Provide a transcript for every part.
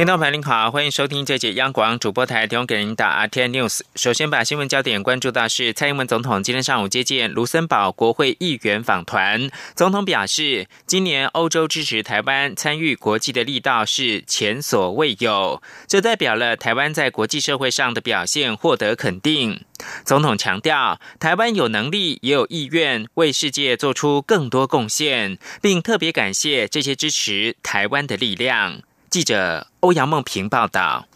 听众朋友您好，欢迎收听这节央广主播台提供给您的 RT News。首先把新闻焦点关注到是蔡英文总统今天上午接见卢森堡国会议员访团。总统表示，今年欧洲支持台湾参与国际的力道是前所未有，这代表了台湾在国际社会上的表现获得肯定。总统强调，台湾有能力也有意愿为世界做出更多贡献，并特别感谢这些支持台湾的力量。记者欧阳梦平报道。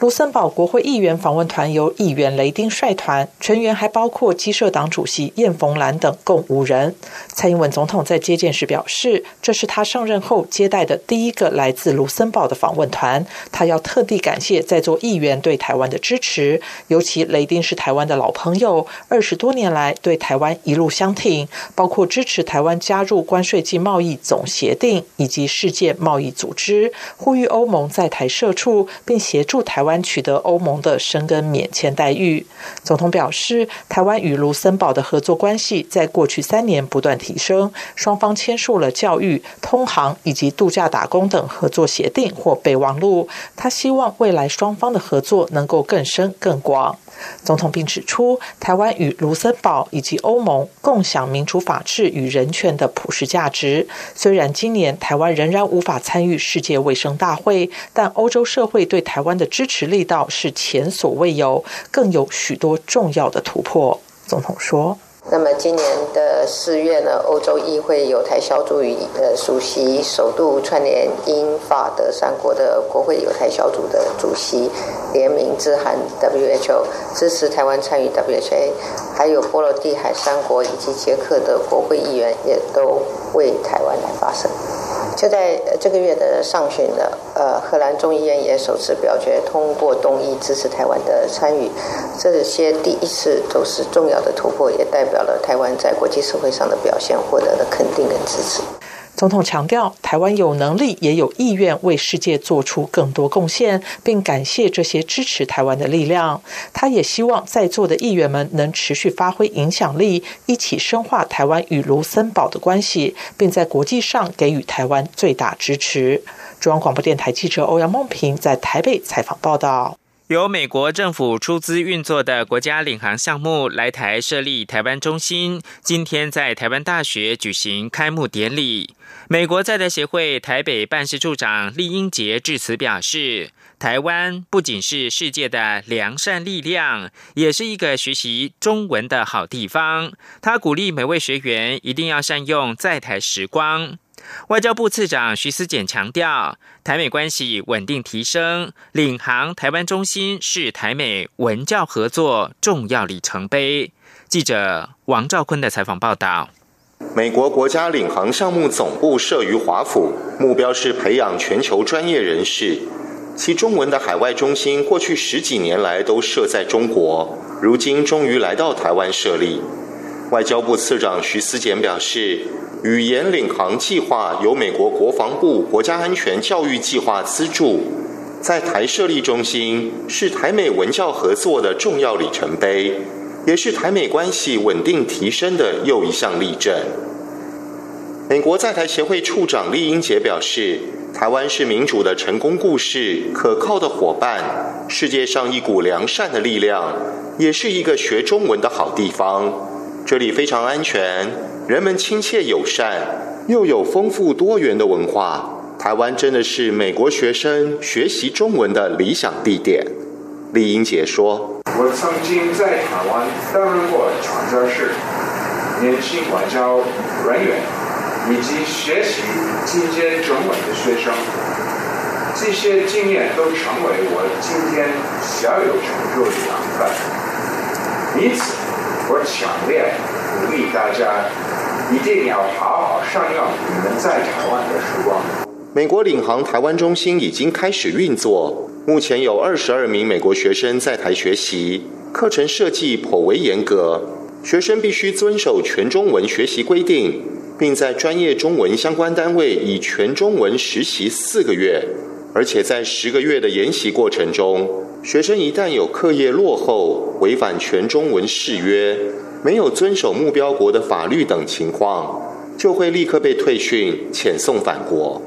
卢森堡国会议员访问团由议员雷丁率团，成员还包括基社党主席燕逢兰等，共五人。蔡英文总统在接见时表示，这是他上任后接待的第一个来自卢森堡的访问团。他要特地感谢在座议员对台湾的支持，尤其雷丁是台湾的老朋友，二十多年来对台湾一路相挺，包括支持台湾加入关税及贸易总协定以及世界贸易组织，呼吁欧盟在台设处，并协助台湾。湾取得欧盟的申根免签待遇。总统表示，台湾与卢森堡的合作关系在过去三年不断提升，双方签署了教育、通航以及度假打工等合作协定或备忘录。他希望未来双方的合作能够更深更广。总统并指出，台湾与卢森堡以及欧盟共享民主法治与人权的普世价值。虽然今年台湾仍然无法参与世界卫生大会，但欧洲社会对台湾的支持力道是前所未有，更有许多重要的突破。总统说。那么今年的四月呢，欧洲议会有台小组与呃主席首度串联英法德三国的国会有台小组的主席联名致函 WHO，支持台湾参与 WHA，还有波罗的海三国以及捷克的国会议员也都为台湾来发声。就在这个月的上旬呢，呃，荷兰众议院也首次表决通过动议支持台湾的参与，这些第一次都是重要的突破，也代表了台湾在国际社会上的表现获得了肯定跟支持。总统强调，台湾有能力也有意愿为世界做出更多贡献，并感谢这些支持台湾的力量。他也希望在座的议员们能持续发挥影响力，一起深化台湾与卢森堡的关系，并在国际上给予台湾最大支持。中央广播电台记者欧阳梦平在台北采访报道。由美国政府出资运作的国家领航项目来台设立台湾中心，今天在台湾大学举行开幕典礼。美国在台协会台北办事处长厉英杰致辞表示，台湾不仅是世界的良善力量，也是一个学习中文的好地方。他鼓励每位学员一定要善用在台时光。外交部次长徐思俭强调，台美关系稳定提升，领航台湾中心是台美文教合作重要里程碑。记者王兆坤的采访报道：美国国家领航项目总部设于华府，目标是培养全球专业人士。其中文的海外中心过去十几年来都设在中国，如今终于来到台湾设立。外交部次长徐思俭表示。语言领航计划由美国国防部国家安全教育计划资助，在台设立中心是台美文教合作的重要里程碑，也是台美关系稳定提升的又一项例证。美国在台协会处长厉英杰表示，台湾是民主的成功故事，可靠的伙伴，世界上一股良善的力量，也是一个学中文的好地方。这里非常安全。人们亲切友善，又有丰富多元的文化。台湾真的是美国学生学习中文的理想地点。李英杰说：“我曾经在台湾担任过传教士、年轻外交人员，以及学习进阶中文的学生。这些经验都成为我今天小有成就的养分。因此，我强烈鼓励大家。”一定要好好善用你们在台湾的时光。美国领航台湾中心已经开始运作，目前有二十二名美国学生在台学习，课程设计颇为严格，学生必须遵守全中文学习规定，并在专业中文相关单位以全中文实习四个月。而且在十个月的研习过程中，学生一旦有课业落后、违反全中文誓约、没有遵守目标国的法律等情况，就会立刻被退训、遣送返国。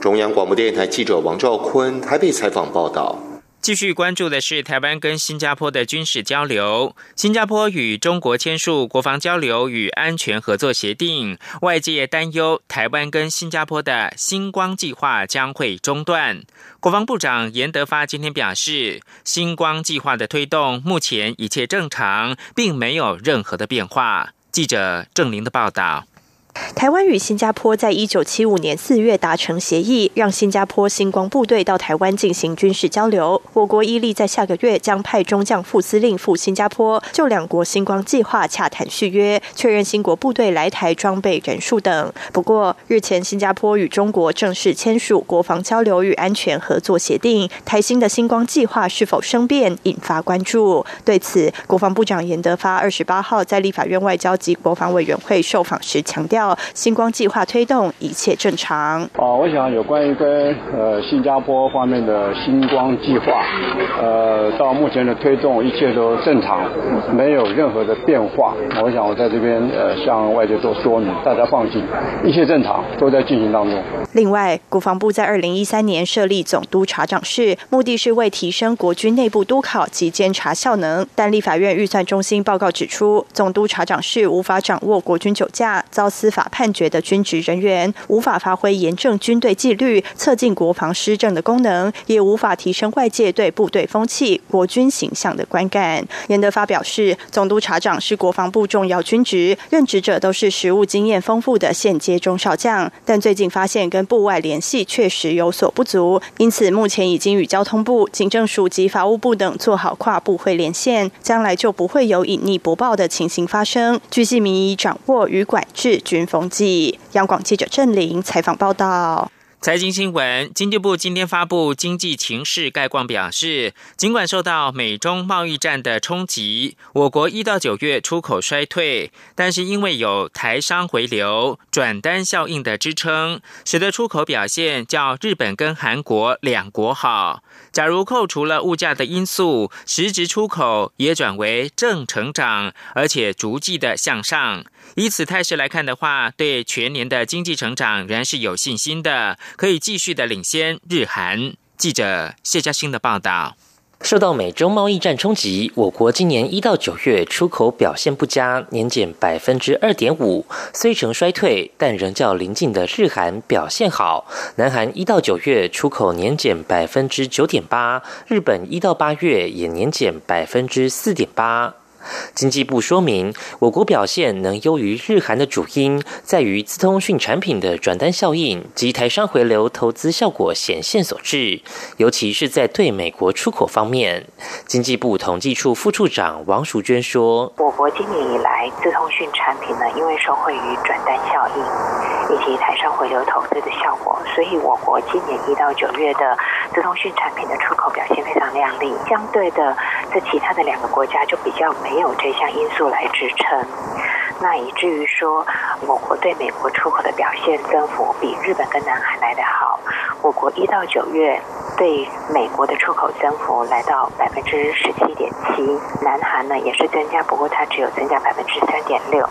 中央广播电台记者王兆坤台北采访报道。继续关注的是台湾跟新加坡的军事交流。新加坡与中国签署国防交流与安全合作协定，外界担忧台湾跟新加坡的星光计划将会中断。国防部长严德发今天表示，星光计划的推动目前一切正常，并没有任何的变化。记者郑玲的报道。台湾与新加坡在一九七五年四月达成协议，让新加坡星光部队到台湾进行军事交流。我国伊利在下个月将派中将副司令赴新加坡，就两国星光计划洽谈续约，确认新国部队来台装备人数等。不过，日前新加坡与中国正式签署国防交流与安全合作协定，台新的星光计划是否生变，引发关注。对此，国防部长严德发二十八号在立法院外交及国防委员会受访时强调。星光计划推动一切正常。哦，我想有关于跟呃新加坡方面的星光计划，呃，到目前的推动一切都正常，没有任何的变化。我想我在这边呃向外界做说明，大家放心，一切正常，都在进行当中。另外，国防部在二零一三年设立总督察长室，目的是为提升国军内部督考及监察效能。但立法院预算中心报告指出，总督察长室无法掌握国军酒驾遭司法判决的军职人员，无法发挥严正军队纪律、测进国防施政的功能，也无法提升外界对部队风气、国军形象的观感。严德发表示，总督察长是国防部重要军职，任职者都是实务经验丰富的现阶中少将，但最近发现跟部外联系确实有所不足，因此目前已经与交通部、警政署及法务部等做好跨部会连线，将来就不会有隐匿不报的情形发生。据细民意掌握与管制军。风纪，央广记者郑玲采访报道。财经新闻，经济部今天发布经济情势概况，表示，尽管受到美中贸易战的冲击，我国一到九月出口衰退，但是因为有台商回流、转单效应的支撑，使得出口表现较日本跟韩国两国好。假如扣除了物价的因素，实质出口也转为正成长，而且逐季的向上。以此态势来看的话，对全年的经济成长仍是有信心的，可以继续的领先日韩。记者谢嘉欣的报道。受到美中贸易战冲击，我国今年一到九月出口表现不佳，年减百分之二点五，虽呈衰退，但仍较邻近的日韩表现好。南韩一到九月出口年减百分之九点八，日本一到八月也年减百分之四点八。经济部说明，我国表现能优于日韩的主因，在于资通讯产品的转单效应及台商回流投资效果显现所致，尤其是在对美国出口方面。经济部统计处副处长王淑娟说：“我国今年以来资通讯产品呢，因为受惠于转单效应以及台商回流投资的效果，所以我国今年一到九月的资通讯产品的出口表现非常亮丽。相对的，这其他的两个国家就比较。”没有这项因素来支撑，那以至于说，我国对美国出口的表现增幅比日本跟南韩来得好。我国一到九月对美国的出口增幅来到百分之十七点七，南韩呢也是增加，不过它只有增加百分之三点六，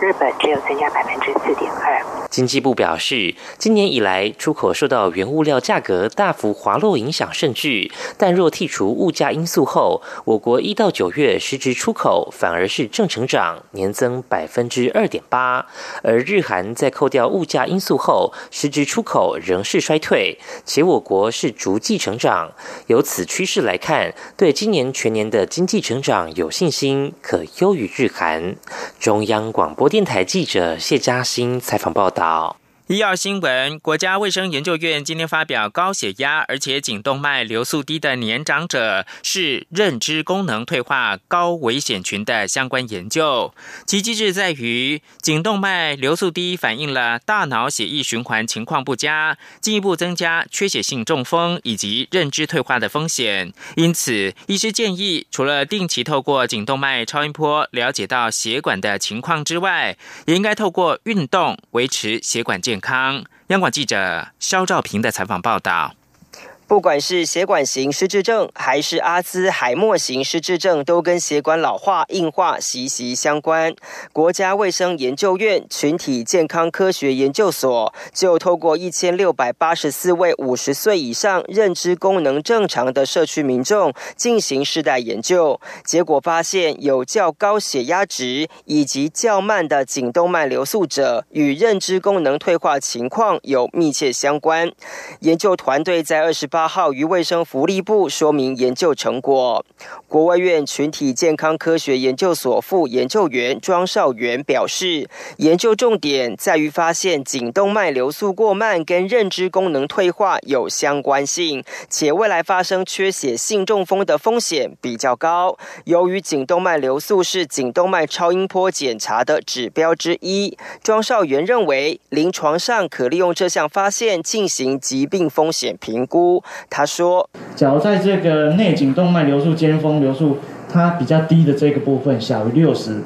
日本只有增加百分之四点二。经济部表示，今年以来出口受到原物料价格大幅滑落影响甚巨，但若剔除物价因素后，我国一到九月实质出口反而是正成长，年增百分之二点八。而日韩在扣掉物价因素后，实质出口仍是衰退，且我国是逐季成长。由此趋势来看，对今年全年的经济成长有信心，可优于日韩。中央广播电台记者谢嘉欣采访报道。医药新闻：国家卫生研究院今天发表高血压而且颈动脉流速低的年长者是认知功能退化高危险群的相关研究。其机制在于，颈动脉流速低反映了大脑血液循环情况不佳，进一步增加缺血性中风以及认知退化的风险。因此，医师建议，除了定期透过颈动脉超音波了解到血管的情况之外，也应该透过运动维持血管健。康，央广记者肖兆平的采访报道。不管是血管型失智症，还是阿兹海默型失智症，都跟血管老化、硬化息息相关。国家卫生研究院群体健康科学研究所就透过一千六百八十四位五十岁以上、认知功能正常的社区民众进行世代研究，结果发现有较高血压值以及较慢的颈动脉流速者与认知功能退化情况有密切相关。研究团队在二十八。八号于卫生福利部说明研究成果。国卫院群体健康科学研究所副研究员庄少元表示，研究重点在于发现颈动脉流速过慢跟认知功能退化有相关性，且未来发生缺血性中风的风险比较高。由于颈动脉流速是颈动脉超音波检查的指标之一，庄少元认为临床上可利用这项发现进行疾病风险评估。他说：“假如在这个内颈动脉流速尖峰流速它比较低的这个部分小于六十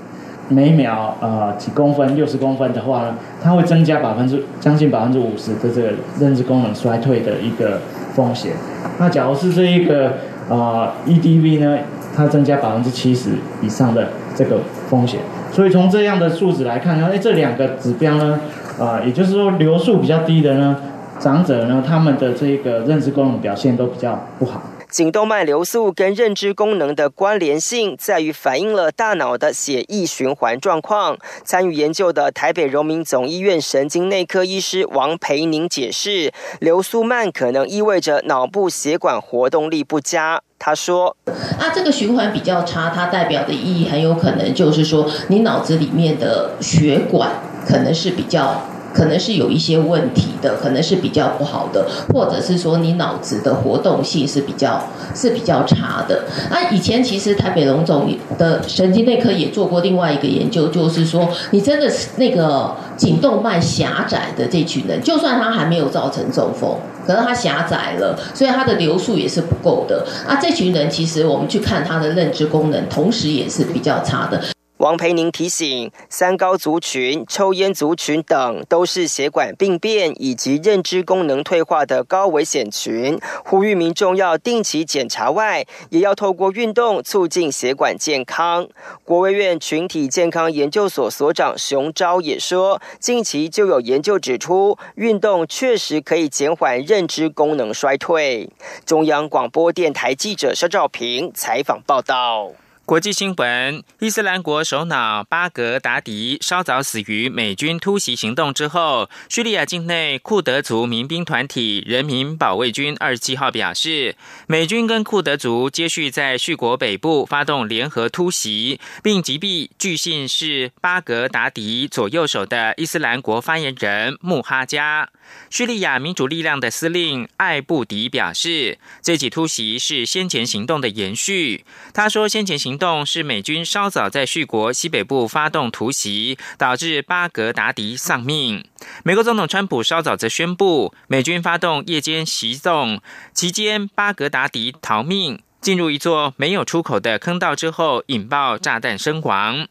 每秒呃几公分六十公分的话呢，它会增加百分之将近百分之五十的这个认知功能衰退的一个风险。那假如是这一个呃 EDV 呢，它增加百分之七十以上的这个风险。所以从这样的数值来看呢，哎，这两个指标呢，啊，也就是说流速比较低的呢。”长者呢，他们的这个认知功能表现都比较不好。颈动脉流速跟认知功能的关联性，在于反映了大脑的血液循环状况。参与研究的台北荣民总医院神经内科医师王培宁解释，流速慢可能意味着脑部血管活动力不佳。他说：“啊，这个循环比较差，它代表的意义很有可能就是说，你脑子里面的血管可能是比较。”可能是有一些问题的，可能是比较不好的，或者是说你脑子的活动性是比较是比较差的。那以前其实台北龙总的神经内科也做过另外一个研究，就是说你真的是那个颈动脉狭窄的这群人，就算他还没有造成中风，可能他狭窄了，所以他的流速也是不够的。那，这群人其实我们去看他的认知功能，同时也是比较差的。王培宁提醒，三高族群、抽烟族群等都是血管病变以及认知功能退化的高危险群，呼吁民众要定期检查外，也要透过运动促进血管健康。国卫院群体健康研究所所长熊昭也说，近期就有研究指出，运动确实可以减缓认知功能衰退。中央广播电台记者肖兆平采访报道。国际新闻：伊斯兰国首脑巴格达迪稍早死于美军突袭行动之后，叙利亚境内库德族民兵团体人民保卫军二十七号表示，美军跟库德族接续在叙国北部发动联合突袭，并击毙据信是巴格达迪左右手的伊斯兰国发言人穆哈加。叙利亚民主力量的司令艾布迪表示，这起突袭是先前行动的延续。他说，先前行动是美军稍早在叙国西北部发动突袭，导致巴格达迪丧命。美国总统川普稍早则宣布，美军发动夜间袭动期间，巴格达迪逃命。进入一座没有出口的坑道之后，引爆炸弹身亡。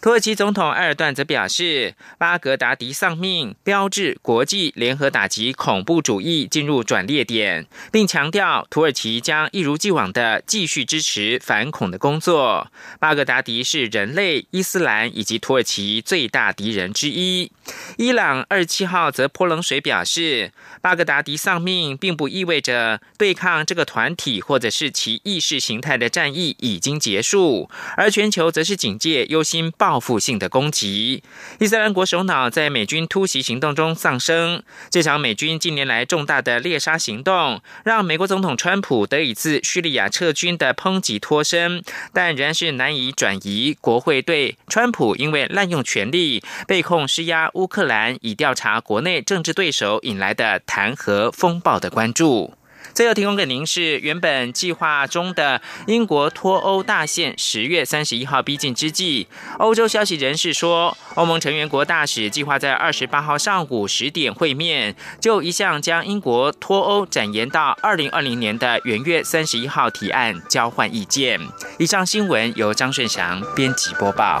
土耳其总统埃尔段则表示，巴格达迪丧命，标志国际联合打击恐怖主义进入转捩点，并强调土耳其将一如既往的继续支持反恐的工作。巴格达迪是人类、伊斯兰以及土耳其最大敌人之一。伊朗二七号则泼冷水表示，巴格达迪丧命并不意味着对抗这个团体或者是其意。意识形态的战役已经结束，而全球则是警戒忧心报复性的攻击。伊斯兰国首脑在美军突袭行动中丧生。这场美军近年来重大的猎杀行动，让美国总统川普得以自叙利亚撤军的抨击脱身，但仍然是难以转移国会对川普因为滥用权力被控施压乌克兰，以调查国内政治对手引来的弹劾风暴的关注。最后提供给您是原本计划中的英国脱欧大限十月三十一号逼近之际，欧洲消息人士说，欧盟成员国大使计划在二十八号上午十点会面，就一项将英国脱欧展延到二零二零年的元月三十一号提案交换意见。以上新闻由张顺祥编辑播报。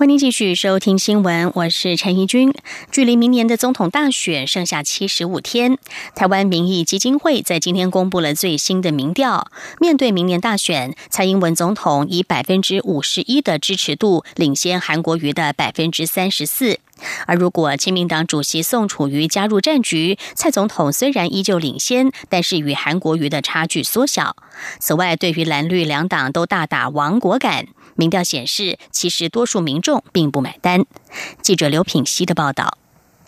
欢迎继续收听新闻，我是陈怡君。距离明年的总统大选剩下七十五天，台湾民意基金会在今天公布了最新的民调。面对明年大选，蔡英文总统以百分之五十一的支持度领先韩国瑜的百分之三十四。而如果亲民党主席宋楚瑜加入战局，蔡总统虽然依旧领先，但是与韩国瑜的差距缩小。此外，对于蓝绿两党都大打亡国感。民调显示，其实多数民众并不买单。记者刘品熙的报道：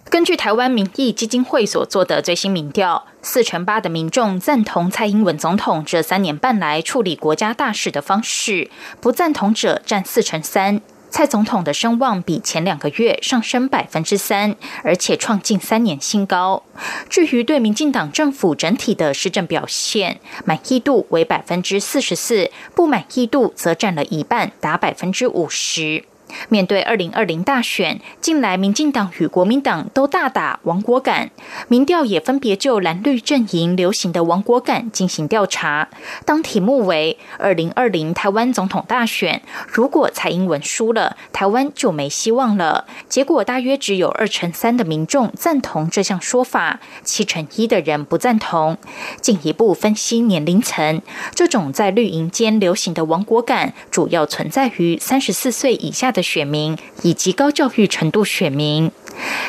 根据台湾民意基金会所做的最新民调，四成八的民众赞同蔡英文总统这三年半来处理国家大事的方式，不赞同者占四成三。蔡总统的声望比前两个月上升百分之三，而且创近三年新高。至于对民进党政府整体的施政表现，满意度为百分之四十四，不满意度则占了一半，达百分之五十。面对二零二零大选，近来民进党与国民党都大打亡国感，民调也分别就蓝绿阵营流行的亡国感进行调查。当题目为“二零二零台湾总统大选，如果蔡英文输了，台湾就没希望了”，结果大约只有二成三的民众赞同这项说法，七成一的人不赞同。进一步分析年龄层，这种在绿营间流行的亡国感，主要存在于三十四岁以下的。选民以及高教育程度选民。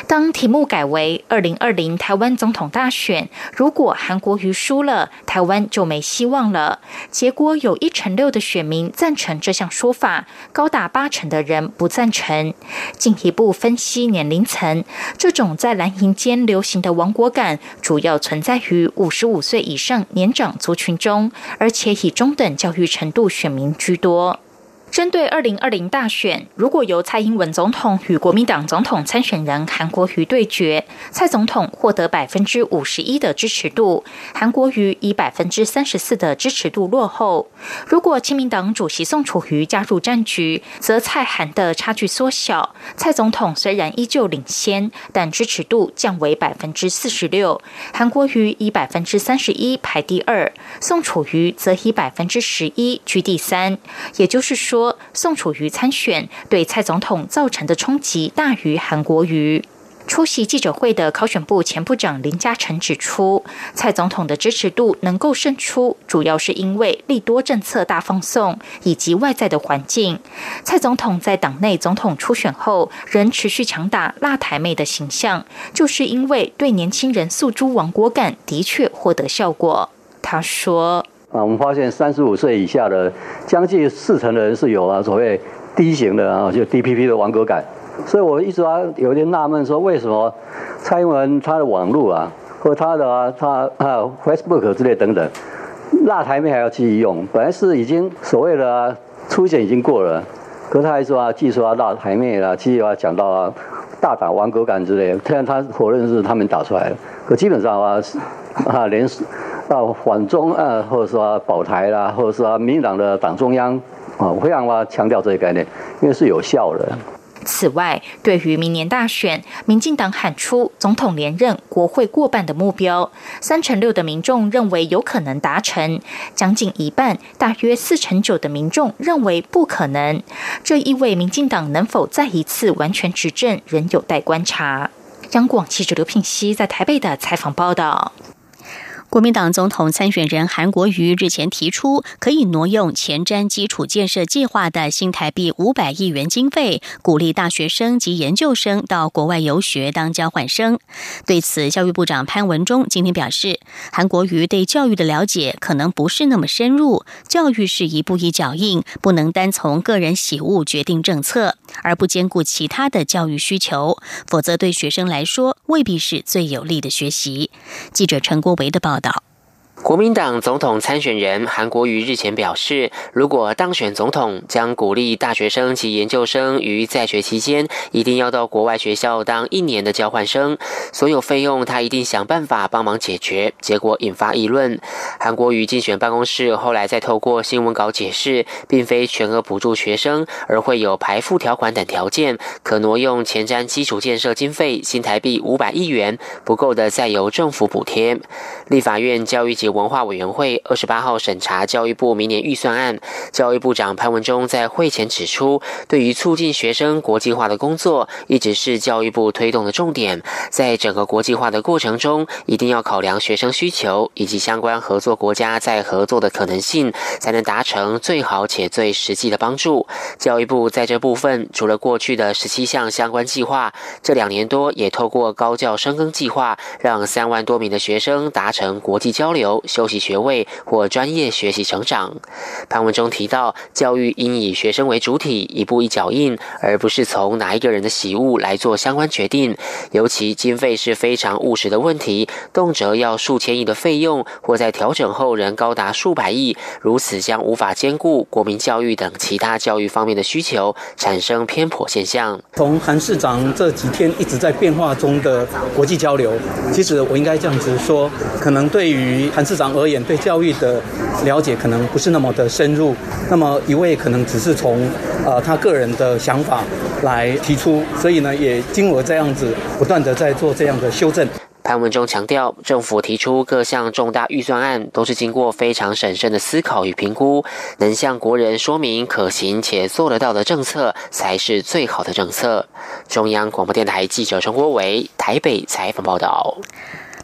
当题目改为“二零二零台湾总统大选，如果韩国瑜输了，台湾就没希望了”，结果有一成六的选民赞成这项说法，高达八成的人不赞成。进一步分析年龄层，这种在蓝营间流行的亡国感，主要存在于五十五岁以上年长族群中，而且以中等教育程度选民居多。针对二零二零大选，如果由蔡英文总统与国民党总统参选人韩国瑜对决，蔡总统获得百分之五十一的支持度，韩国瑜以百分之三十四的支持度落后。如果亲民党主席宋楚瑜加入战局，则蔡韩的差距缩小，蔡总统虽然依旧领先，但支持度降为百分之四十六，韩国瑜以百分之三十一排第二，宋楚瑜则以百分之十一居第三。也就是说。宋楚瑜参选对蔡总统造成的冲击大于韩国瑜。出席记者会的考选部前部长林嘉诚指出，蔡总统的支持度能够胜出，主要是因为利多政策大放送以及外在的环境。蔡总统在党内总统初选后仍持续强打辣台妹的形象，就是因为对年轻人诉诸亡国感的确获得效果。他说。啊，我们发现三十五岁以下的将近四成的人是有啊所谓低型的啊，就 DPP 的网格感。所以我一直啊有点纳闷，说为什么蔡英文他的网络啊，或他的啊他啊 Facebook 之类等等，辣台妹还要继续用？本来是已经所谓的初选已经过了，可他还说啊，继续啊辣台妹啊，继续啊讲到啊大打网格感之类。虽然他否认是他们打出来的，可基本上啊啊连。到反中啊，或者说保台啦，或者说民党的党中央啊，非常啊强调这一概念，因为是有效的。此外，对于明年大选，民进党喊出总统连任、国会过半的目标，三成六的民众认为有可能达成，将近一半，大约四成九的民众认为不可能。这意味民进党能否再一次完全执政，仍有待观察。央广记者刘聘熙在台北的采访报道。国民党总统参选人韩国瑜日前提出，可以挪用前瞻基础建设计划的新台币五百亿元经费，鼓励大学生及研究生到国外游学当交换生。对此，教育部长潘文忠今天表示，韩国瑜对教育的了解可能不是那么深入，教育是一步一脚印，不能单从个人喜恶决定政策，而不兼顾其他的教育需求，否则对学生来说未必是最有利的学习。记者陈国维的报。的。国民党总统参选人韩国瑜日前表示，如果当选总统，将鼓励大学生及研究生于在学期间一定要到国外学校当一年的交换生，所有费用他一定想办法帮忙解决。结果引发议论。韩国瑜竞选办公室后来再透过新闻稿解释，并非全额补助学生，而会有排付条款等条件，可挪用前瞻基础建设经费新台币五百亿元，不够的再由政府补贴。立法院教育及文化委员会二十八号审查教育部明年预算案，教育部长潘文忠在会前指出，对于促进学生国际化的工作，一直是教育部推动的重点。在整个国际化的过程中，一定要考量学生需求以及相关合作国家在合作的可能性，才能达成最好且最实际的帮助。教育部在这部分，除了过去的十七项相关计划，这两年多也透过高教深耕计划，让三万多名的学生达成国际交流、修习学位或专业学习成长。潘文中提到，教育应以学生为主体，一步一脚印，而不是从哪一个人的喜恶来做相关决定。尤其经费是非常务实的问题，动辄要数千亿的费用，或在调整后仍高达数百亿，如此将无法兼顾国民教育等其他教育方面的需求，产生偏颇现象。从韩市长这几天一直在变化中的国际交流，其实我应该这样子说，可能对于韩市市长而言，对教育的了解可能不是那么的深入。那么一位可能只是从呃他个人的想法来提出，所以呢，也经过这样子不断的在做这样的修正。潘文中强调，政府提出各项重大预算案，都是经过非常审慎的思考与评估，能向国人说明可行且做得到的政策，才是最好的政策。中央广播电台记者陈国伟台北采访报道。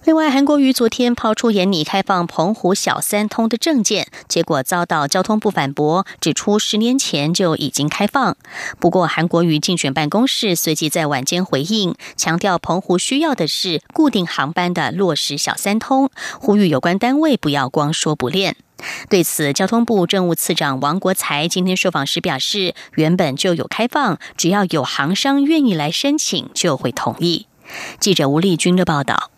另外，韩国瑜昨天抛出严拟开放澎湖小三通的证件，结果遭到交通部反驳，指出十年前就已经开放。不过，韩国瑜竞选办公室随即在晚间回应，强调澎湖需要的是固定航班的落实小三通，呼吁有关单位不要光说不练。对此，交通部政务次长王国才今天受访时表示，原本就有开放，只要有航商愿意来申请，就会同意。记者吴丽君的报道。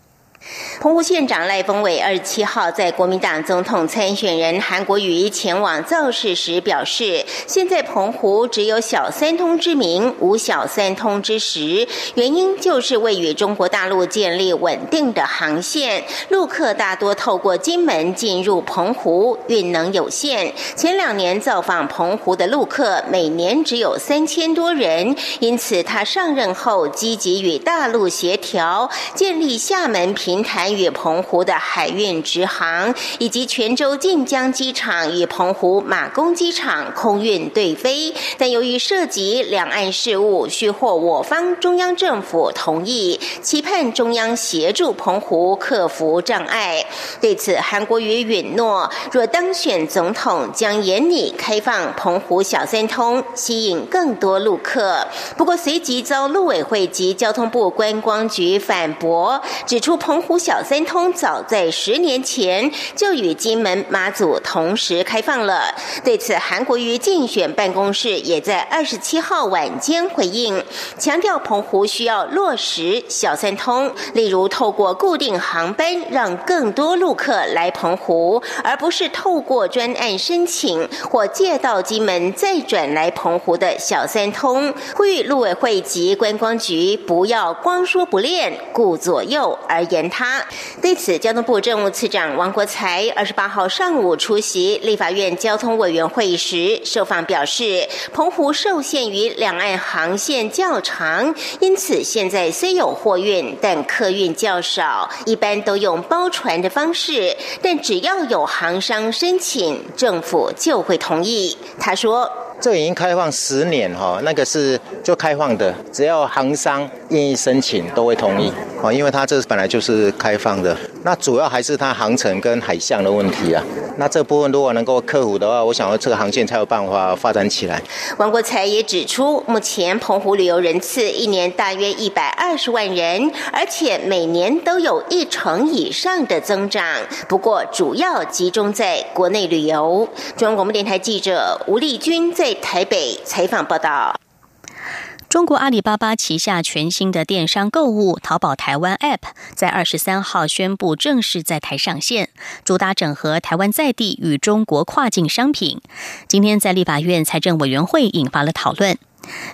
澎湖县长赖峰伟二十七号在国民党总统参选人韩国瑜前往造势时表示，现在澎湖只有小三通之名，无小三通之实，原因就是为与中国大陆建立稳定的航线，陆客大多透过金门进入澎湖，运能有限。前两年造访澎湖的陆客每年只有三千多人，因此他上任后积极与大陆协调，建立厦门平。谈与澎湖的海运直航，以及泉州晋江机场与澎湖马公机场空运对飞，但由于涉及两岸事务，需获我方中央政府同意，期盼中央协助澎湖克服障碍。对此，韩国瑜允诺，若当选总统，将严拟开放澎湖小三通，吸引更多陆客。不过，随即遭陆委会及交通部观光局反驳，指出澎。湖小三通早在十年前就与金门、马祖同时开放了。对此，韩国瑜竞选办公室也在二十七号晚间回应，强调澎湖需要落实小三通，例如透过固定航班让更多陆客来澎湖，而不是透过专案申请或借到金门再转来澎湖的小三通。呼吁陆委会及观光局不要光说不练，顾左右而言。他对此，交通部政务次长王国才二十八号上午出席立法院交通委员会时受访表示，澎湖受限于两岸航线较长，因此现在虽有货运，但客运较少，一般都用包船的方式。但只要有航商申请，政府就会同意。他说。这已经开放十年哈，那个是就开放的，只要航商愿意申请，都会同意哦，因为它这本来就是开放的。那主要还是它航程跟海象的问题啊。那这部分如果能够克服的话，我想这个航线才有办法发展起来。王国才也指出，目前澎湖旅游人次一年大约一百二十万人，而且每年都有一成以上的增长。不过，主要集中在国内旅游。中央广播电台记者吴丽君在。台北采访报道。中国阿里巴巴旗下全新的电商购物淘宝台湾 App 在二十三号宣布正式在台上线，主打整合台湾在地与中国跨境商品。今天在立法院财政委员会引发了讨论。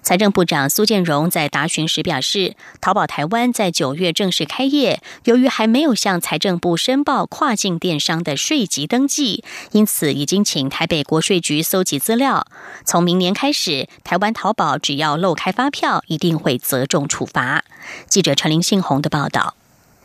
财政部长苏建荣在答询时表示，淘宝台湾在九月正式开业，由于还没有向财政部申报跨境电商的税籍登记，因此已经请台北国税局搜集资料。从明年开始，台湾淘宝只要漏开发票，一定会责重处罚。记者陈林信宏的报道。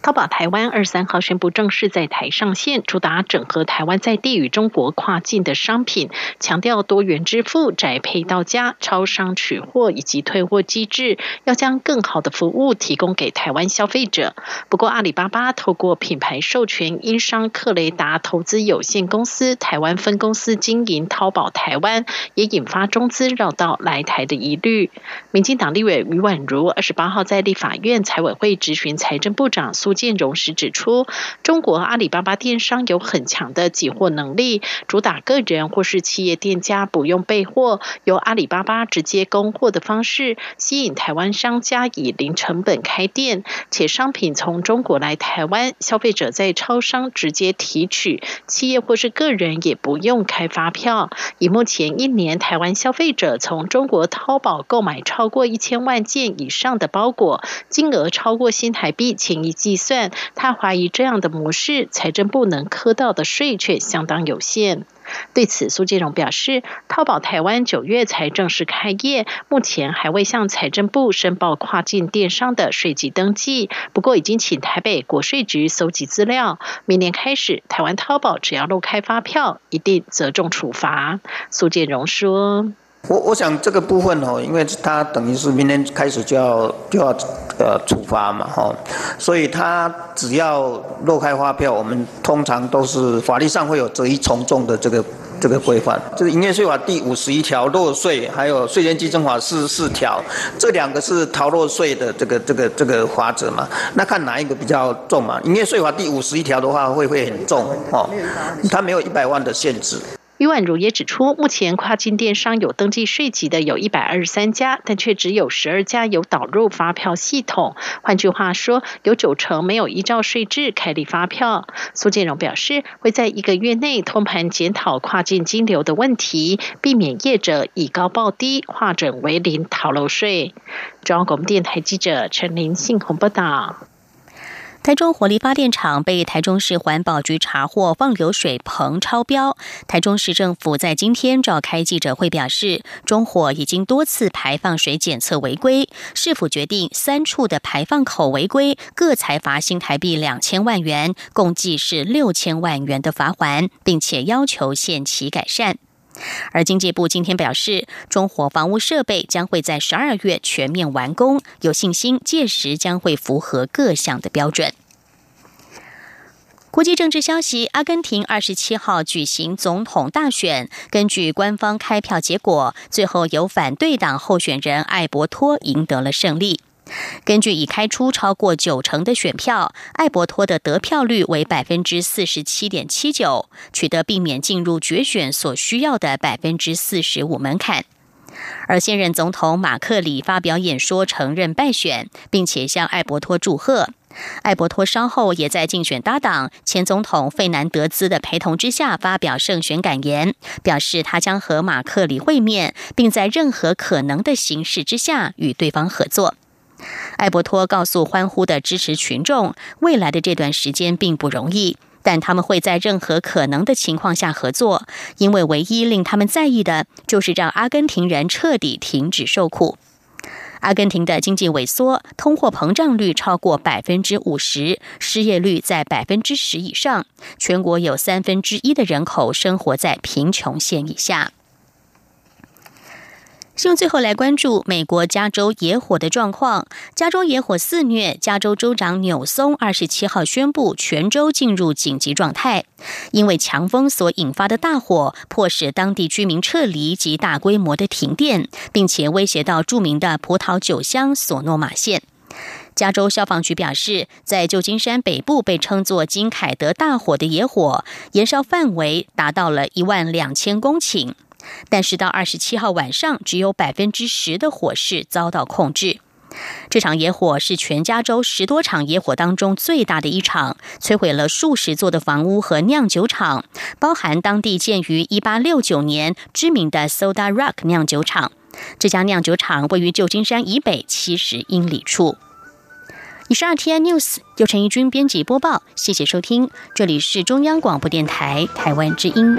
淘宝台湾二三号宣布正式在台上线，主打整合台湾在地与中国跨境的商品，强调多元支付、宅配到家、超商取货以及退货机制，要将更好的服务提供给台湾消费者。不过，阿里巴巴透过品牌授权英商克雷达投资有限公司台湾分公司经营淘宝台湾，也引发中资绕道来台的疑虑。民进党立委余婉如二十八号在立法院财委会质询财政部长苏。建荣时指出，中国阿里巴巴电商有很强的集货能力，主打个人或是企业店家不用备货，由阿里巴巴直接供货的方式，吸引台湾商家以零成本开店，且商品从中国来台湾，消费者在超商直接提取，企业或是个人也不用开发票。以目前一年台湾消费者从中国淘宝购买超过一千万件以上的包裹，金额超过新台币前一季。算，他怀疑这样的模式，财政部能磕到的税却相当有限。对此，苏建荣表示，淘宝台湾九月才正式开业，目前还未向财政部申报跨境电商的税籍登记。不过，已经请台北国税局搜集资料，明年开始，台湾淘宝只要漏开发票，一定责重处罚。苏建荣说。我我想这个部分哦，因为他等于是明天开始就要就要呃处罚嘛哈，所以他只要漏开发票，我们通常都是法律上会有择一从重的这个这个规范。就是营业税法第五十一条漏税，还有税前稽征法四十四条，这两个是逃漏税的这个这个这个法则嘛。那看哪一个比较重嘛？营业税法第五十一条的话会会很重哦，它没有一百万的限制。于婉如也指出，目前跨境电商有登记税籍的有一百二十三家，但却只有十二家有导入发票系统。换句话说，有九成没有依照税制开立发票。苏建荣表示，会在一个月内通盘检讨跨境金流的问题，避免业者以高报低，化整为零逃漏税。中央广播电台记者陈林信鸿报道。台中火力发电厂被台中市环保局查获放流水棚超标。台中市政府在今天召开记者会表示，中火已经多次排放水检测违规，市府决定三处的排放口违规，各裁罚新台币两千万元，共计是六千万元的罚款，并且要求限期改善。而经济部今天表示，中火房屋设备将会在十二月全面完工，有信心届时将会符合各项的标准。国际政治消息：阿根廷二十七号举行总统大选，根据官方开票结果，最后由反对党候选人艾伯托赢得了胜利。根据已开出超过九成的选票，艾伯托的得票率为百分之四十七点七九，取得避免进入决选所需要的百分之四十五门槛。而现任总统马克里发表演说，承认败选，并且向艾伯托祝贺。艾伯托稍后也在竞选搭档前总统费南德兹的陪同之下发表胜选感言，表示他将和马克里会面，并在任何可能的形式之下与对方合作。艾伯托告诉欢呼的支持群众，未来的这段时间并不容易，但他们会在任何可能的情况下合作，因为唯一令他们在意的就是让阿根廷人彻底停止受苦。阿根廷的经济萎缩，通货膨胀率超过百分之五十，失业率在百分之十以上，全国有三分之一的人口生活在贫穷线以下。新闻最后来关注美国加州野火的状况。加州野火肆虐，加州州长纽松二十七号宣布全州进入紧急状态，因为强风所引发的大火，迫使当地居民撤离及大规模的停电，并且威胁到著名的葡萄酒乡索诺马县。加州消防局表示，在旧金山北部被称作金凯德大火的野火，燃烧范围达到了一万两千公顷。但是到二十七号晚上，只有百分之十的火势遭到控制。这场野火是全加州十多场野火当中最大的一场，摧毁了数十座的房屋和酿酒厂，包含当地建于一八六九年知名的 Soda Rock 酿酒厂。这家酿酒厂位于旧金山以北七十英里处。以上 T N News 由陈义军编辑播报，谢谢收听，这里是中央广播电台台湾之音。